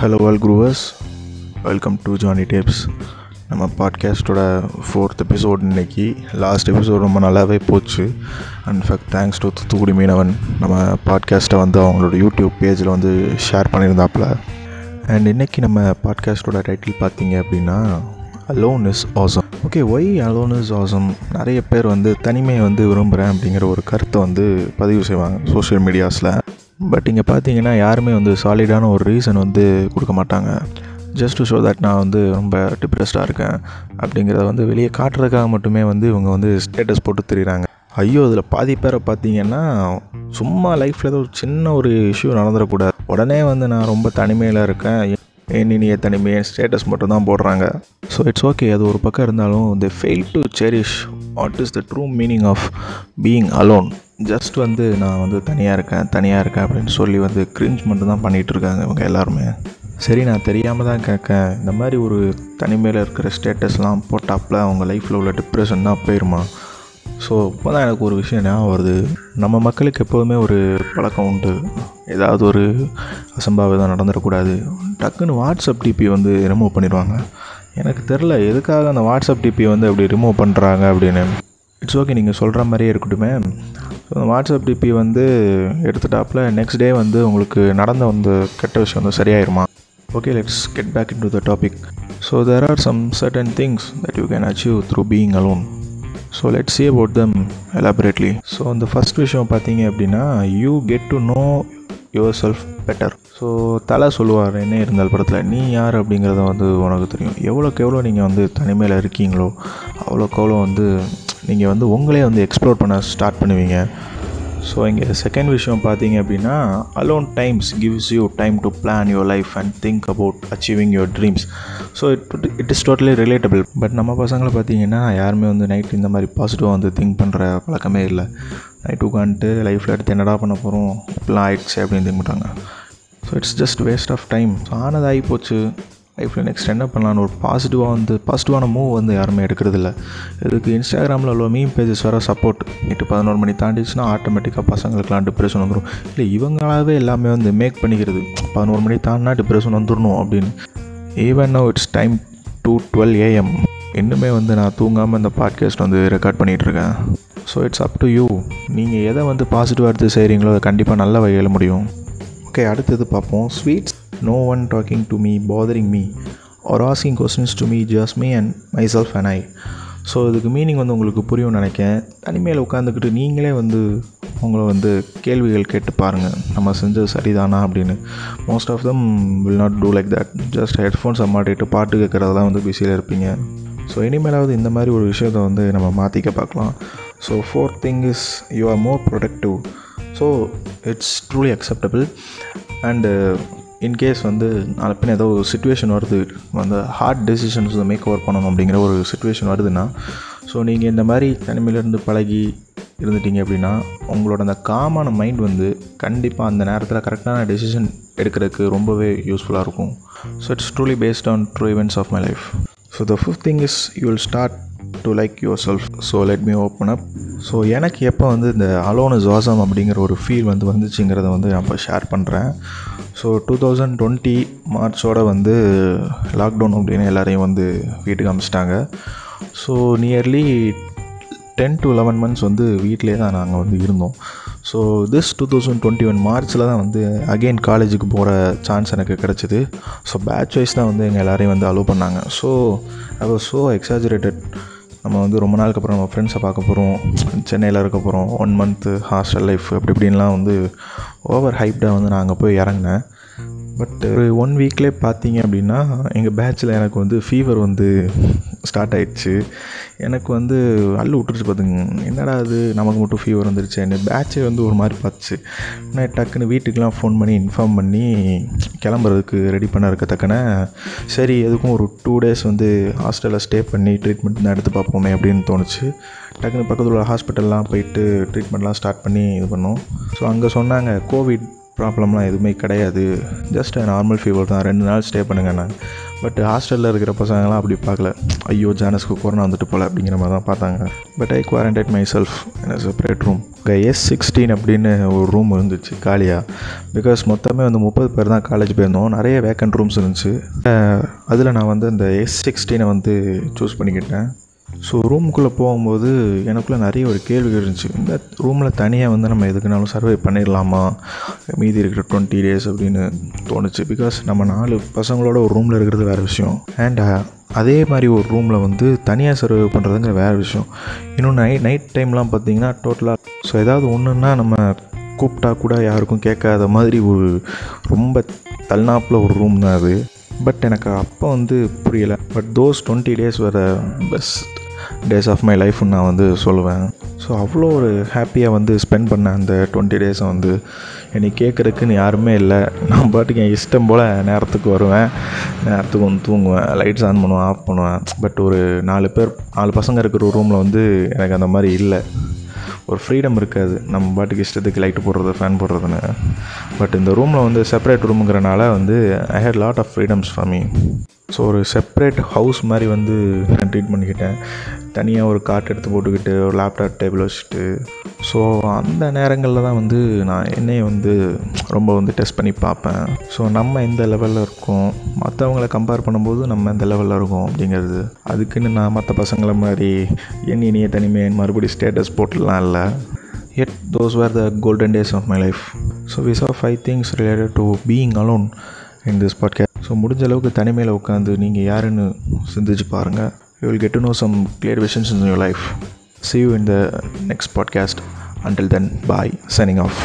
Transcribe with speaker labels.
Speaker 1: Hello all groovers welcome to Johnny Tapes நம்ம பாட்காஸ்ட்டோட fourth episode இன்னைக்கு. லாஸ்ட் எபிசோட் ரொம்ப நல்லாவே போச்சு. And in fact thanks to Thoothukudi Meenavan. நம்ம பாட்காஸ்ட்டை வந்து அவங்களோட யூடியூப் பேஜில் வந்து ஷேர் பண்ணியிருந்தாப்புல. அண்ட் இன்றைக்கி நம்ம பாட்காஸ்ட்டோட டைட்டில் பார்த்தீங்க அப்படின்னா alone is awesome okay why alone is awesome நிறைய பேர் வந்து தனிமையை வந்து விரும்புகிறேன் அப்படிங்கிற ஒரு கருத்தை வந்து பதிவு செய்வாங்க சோஷியல் மீடியாஸில் பட் இங்கே பார்த்தீங்கன்னா யாருமே வந்து சாலிடான ஒரு ரீசன் வந்து கொடுக்க மாட்டாங்க. ஜஸ்ட் டு ஷோ தட் நான் வந்து ரொம்ப டிப்ரெஸ்டாக இருக்கேன் அப்படிங்கிறத வந்து வெளியே காட்டுறதுக்காக மட்டுமே வந்து இவங்க வந்து ஸ்டேட்டஸ் போட்டு தெரியுறாங்க. ஐயோ அதில் பாதி பேரை பார்த்தீங்கன்னா சும்மா லைஃப்பில் ஏதோ ஒரு சின்ன ஒரு இஷ்யூ நடந்துடக்கூடாது. உடனே வந்து நான் ரொம்ப தனிமையில் இருக்கேன். ஏன் இனிய தனிமையை ஸ்டேட்டஸ் மட்டும் தான் போடுறாங்க. ஸோ இட்ஸ் ஓகே அது ஒரு பக்கம் இருந்தாலும் இந்த fail to cherish what is the true meaning of being alone just வந்து நான் வந்து தனியாக இருக்கேன் தனியாக இருக்கேன் அப்படின்னு சொல்லி வந்து கிரிஞ்ச் மட்டும் தான் பண்ணிகிட்டு இருக்காங்க இவங்க எல்லாருமே. சரி நான் தெரியாமல் தான் கேட்கேன். இந்த மாதிரி ஒரு தனிமையில் இருக்கிற ஸ்டேட்டஸ்லாம் போட்டாப்பில் அவங்க லைஃப்பில் உள்ள டிப்ரெஷன் தான் போயிருமா? ஸோ இப்போ தான் எனக்கு ஒரு விஷயம் ஞாபகம் வருது. நம்ம மக்களுக்கு எப்போதுமே ஒரு பழக்கம் உண்டு. ஏதாவது ஒரு அசம்பாவிதம் நடந்துடக்கூடாது. டக்குன்னு வாட்ஸ்அப் டிபி வந்து ரிமூவ் பண்ணிடுவாங்க. எனக்கு தெரில எதுக்காக அந்த வாட்ஸ்அப் டிபி வந்து அப்படி ரிமூவ் பண்ணுறாங்க அப்படின்னு. இட்ஸ் ஓகே நீங்கள் சொல்கிற மாதிரியே இருக்கட்டுமே. ஸோ அந்த வாட்ஸ்அப் டிபி வந்து எடுத்துட்டாப்புல நெக்ஸ்ட் டே வந்து உங்களுக்கு நடந்த வந்து கெட்ட விஷயம் வந்து சரியாயிருமா? Okay let's get back in to the topic so there are some certain things that you can achieve through being alone so let see about them elaborately so அந்த first விஷயம் பார்த்தீங்க அப்படின்னா you get to know yourself better so Thala சொல்லுவார் என்ன இருந்தால் படத்தில் நீ யார்? அப்படிங்கிறத வந்து உனக்கு தெரியும். எவ்வளோக்கு எவ்வளோ நீங்கள் வந்து தனிமையில் இருக்கீங்களோ அவ்வளோக்கு அவ்வளோ வந்து நீங்கள் வந்து உங்களே வந்து எக்ஸ்ப்ளோர் பண்ண ஸ்டார்ட் பண்ணுவீங்க. ஸோ இங்கே செகண்ட் விஷயம் பார்த்தீங்க அப்படின்னா alone times gives you time to plan your life and think about achieving your dreams so it it is totally relatable but நம்ம பசங்களை பார்த்தீங்கன்னா யாருமே வந்து நைட் இந்த மாதிரி பாசிட்டிவாக வந்து திங்க் பண்ணுற பழக்கமே இல்லை. நைட் உட்காந்துட்டு லைஃப்பில் எடுத்து என்னடா பண்ண போகிறோம் இப்படிலாம் ஆயிடுச்சு அப்படின்னு திரும்பிட்டாங்க so it's just waste of time so ஆனது ஆகி போச்சு. லைஃப்பில் நெக்ஸ்ட் என்ன பண்ணலான்னு ஒரு பாசிட்டிவாக வந்து பாசிட்டிவான மூவ் வந்து யாருமே எடுக்கிறதில்ல. இதுக்கு இன்ஸ்டாகிராமில் உள்ள மீம் பேஜஸ் வர சப்போர்ட் நைட்டு பதினோரு மணி தாண்டிச்சுன்னா ஆட்டோமேட்டிக்காக பசங்களுக்குலாம் டிப்ரெஷன் வந்துடும் இல்லை இவங்களாவே எல்லாமே வந்து மேக் பண்ணிக்கிறது. பதினோரு மணி தாண்டினா டிப்ரெஷன் வந்துடணும் அப்படின்னு. Even no it's time two twelve AM இன்னுமே வந்து நான் தூங்காமல் இந்த பாட்காஸ்ட் வந்து ரெக்கார்ட் பண்ணிகிட்ருக்கேன் so it's up to you நீங்கள் எதை வந்து பாசிட்டிவாக எடுத்து செய்கிறீங்களோ அதை கண்டிப்பாக நல்ல வகையில் முடியும். ஓகே அடுத்தது பார்ப்போம். Sweets no one talking to me bothering me or asking questions to me just me and myself and I so இதுக்கு மீனிங் வந்து உங்களுக்கு புரியும்னு நினைக்கேன் தனிமையில் உட்காந்துக்கிட்டு நீங்களே வந்து உங்களை வந்து கேள்விகள் கேட்டு பாருங்கள் நம்ம செஞ்சது சரிதானா அப்படின்னு. Most of them will not do like that just ஹெட்ஃபோன்ஸை மாட்டிட்டு பாட்டு கேட்குறதெல்லாம் வந்து பிஸியில் இருப்பீங்க. ஸோ இனிமேலாவது இந்த மாதிரி ஒரு விஷயத்தை வந்து நம்ம மாற்றிக்க பார்க்கலாம். So fourth thing is you are more productive so it's truly acceptable and in case வந்து நாளப்பின் பின்ன ஏதோ ஒரு சுச்சுவேஷன் வருது அந்த ஹார்ட் டெசிஷன்ஸ் மேக் ஓவர் பண்ணணும் அப்படிங்கிற ஒரு சுச்சுவேஷன் வருதுன்னா ஸோ நீங்கள் இந்த மாதிரி தனிமையிலேருந்து பழகி இருந்துட்டீங்க அப்படின்னா உங்களோட அந்த காமான மைண்ட் வந்து கண்டிப்பாக அந்த நேரத்தில் கரெக்டான டெசிஷன் எடுக்கிறதுக்கு ரொம்பவே யூஸ்ஃபுல்லாக இருக்கும். So it's truly based on true events of my life so the fifth thing is you will start to like yourself so let me open up so எனக்கு எப்போ வந்து இந்த அலோன் இஸ் ஆசம் அப்படிங்கிற ஒரு ஃபீல் வந்து வந்துச்சுங்கிறத வந்து நான் இப்போ ஷேர் பண்ணுறேன் ஸோ டூ தௌசண்ட் டுவெண்ட்டி மார்ச்சோட வந்து லாக்டவுன் அப்படின்னு எல்லாரையும் வந்து வீட்டுக்கு அமிச்சிட்டாங்க. So nearly ten to eleven months வந்து வீட்டிலே தான் நாங்கள் வந்து இருந்தோம். So this two thousand twenty one மார்ச்சில் தான் வந்து அகெயின் காலேஜுக்கு போகிற சான்ஸ் எனக்கு கிடச்சிது. ஸோ பேட்ச் வைஸ் தான் வந்து எங்கள் எல்லோரையும் வந்து அலோவ் பண்ணாங்க. So I was so exaggerated நம்ம வந்து ரொம்ப நாளுக்கு அப்புறம் நம்ம ஃப்ரெண்ட்ஸை பார்க்க போகிறோம் சென்னையில் இருக்க போகிறோம் ஒன் மந்த்து ஹாஸ்டல் லைஃப் அப்படி இப்படின்லாம் வந்து ஓவர் ஹைப்டாக வந்து நான் அங்கே போய் இறங்கினேன். பட் ஒரு ஒன் வீக்லேயே பார்த்தீங்க அப்படின்னா எங்கள் பேட்சில் எனக்கு வந்து ஃபீவர் வந்து ஸ்டார்ட் ஆகிடுச்சு எனக்கு வந்து அள்ளு விட்டுருச்சு பார்த்துங்க என்னடா அது நமக்கு மட்டும் ஃபீவர் வந்துருச்சு. என்ன பேட்சே வந்து ஒரு மாதிரி பார்த்துச்சு. நான் டக்குன்னு வீட்டுக்கெலாம் ஃபோன் பண்ணி இன்ஃபார்ம் பண்ணி கிளம்புறதுக்கு ரெடி பண்ண இருக்கத்தக்கன சரி எதுக்கும் ஒரு டூ டேஸ் வந்து ஹாஸ்டலில் ஸ்டே பண்ணி ட்ரீட்மெண்ட் தான் எடுத்து பார்ப்போமே அப்படின்னு தோணுச்சு. டக்குன்னு பக்கத்தில் உள்ள ஹாஸ்பிட்டல்லாம் போயிட்டு ட்ரீட்மெண்ட்லாம் ஸ்டார்ட் பண்ணி இது பண்ணோம். ஸோ அங்கே சொன்னாங்க கோவிட் ப்ராப்ளம்லாம் எதுவுமே கிடையாது. ஜஸ்ட் நார்மல் ஃபீவர் தான். ரெண்டு நாள் ஸ்டே பண்ணுங்கண்ணா பட் ஹாஸ்டலில் இருக்கிற பசங்களாம் அப்படி பார்க்கல. ஐயோ ஜானஸ்க்கு கொரோனா வந்துட்டு போல அப்படிங்கிற மாதிரி தான் பார்த்தாங்க. But I quarantined myself in separate room இங்கே எஸ் சிக்ஸ்டீன் அப்படின்னு ஒரு ரூம் இருந்துச்சு காலியாக பிகாஸ் மொத்தமே வந்து முப்பது பேர் தான் காலேஜ் போயிருந்தோம். நிறைய வேக்கண்ட் ரூம்ஸ் இருந்துச்சு. அதில் நான் வந்து இந்த எஸ் சிக்ஸ்டீனை வந்து சூஸ் பண்ணிக்கிட்டேன். ஸோ ரூமுக்குள்ளே போகும்போது எனக்குள்ளே நிறைய ஒரு கேள்வி இருந்துச்சு. இந்த ரூமில் தனியாக வந்து நம்ம எதுக்குனாலும் சர்வை பண்ணிடலாமா? மீதி இருக்கிற டுவெண்ட்டி டேஸ் அப்படின்னு தோணுச்சு. பிகாஸ் நம்ம நாலு பசங்களோட ஒரு ரூமில் இருக்கிறது வேறு விஷயம். அண்ட் uh, அதே மாதிரி ஒரு ரூமில் வந்து தனியாக சர்வை பண்ணுறதுங்கிற வேறு விஷயம். இன்னும் நைட் நைட் டைம்லாம் பார்த்தீங்கன்னா டோட்டலாக ஸோ ஏதாவது ஒன்றுன்னா நம்ம கூப்பிட்டா கூட யாருக்கும் கேட்காத மாதிரி ஒரு ரொம்ப தள்ளாப்பில் ஒரு ரூம் தான் அது. பட் எனக்கு அப்போ வந்து புரியலை. பட் தோஸ் டுவெண்ட்டி டேஸ் வர பெஸ்ட் டேஸ் ஆஃப் மை லைஃப்னு நான் வந்து சொல்லுவேன். ஸோ அவ்வளோ ஒரு ஹாப்பியாக வந்து ஸ்பெண்ட் பண்ணேன் அந்த டுவெண்ட்டி டேஸை வந்து. என்னை கேட்குறதுக்குன்னு யாருமே இல்லை. நான் பாட்டுக்கு என் இஷ்டம் போல் நேரத்துக்கு வருவேன். நேரத்துக்கு வந்து தூங்குவேன். லைட்ஸ் ஆன் பண்ணுவேன் ஆஃப் பண்ணுவேன். பட் ஒரு நாலு பேர் நாலு பசங்க இருக்கிற ஒரு ரூமில் வந்து எனக்கு அந்த மாதிரி இல்லை. ஒரு ஃப்ரீடம் இருக்காது. நம்ம பாட்டுக்கு இஷ்டத்துக்கு லைட்டு போடுறது ஃபேன் போடுறதுன்னு. பட் இந்த ரூமில் வந்து செப்பரேட் ரூமுங்கிறனால வந்து I had lot of freedoms for me so ஒரு செப்பரேட் ஹவுஸ் மாதிரி வந்து நான் ட்ரீட் பண்ணிக்கிட்டேன். தனியாக ஒரு காட் எடுத்து போட்டுக்கிட்டு ஒரு லேப்டாப் டேபிள் வச்சுட்டு ஸோ அந்த நேரங்களில் தான் வந்து நான் என்னையை வந்து ரொம்ப வந்து டெஸ்ட் பண்ணி பார்ப்பேன். ஸோ நம்ம எந்த லெவலில் இருக்கோம்? மற்றவங்கள கம்பேர் பண்ணும்போது நம்ம எந்த லெவலில் இருக்கோம் அப்படிங்கிறது. அதுக்குன்னு நான் மற்ற பசங்களை மாதிரி என் இனிய தனிமையின் மறுபடியும் ஸ்டேட்டஸ் போட்டுலாம் இல்லை. At those were the golden days of my life so with of five things related to being alone in this podcast so முடிஞ்ச அளவுக்கு தனிமையில் உட்காந்து நீங்கள் யாருன்னு சிந்திச்சு பாருங்கள் you will get to know some clear visions in your life see you in the next podcast until then bye signing off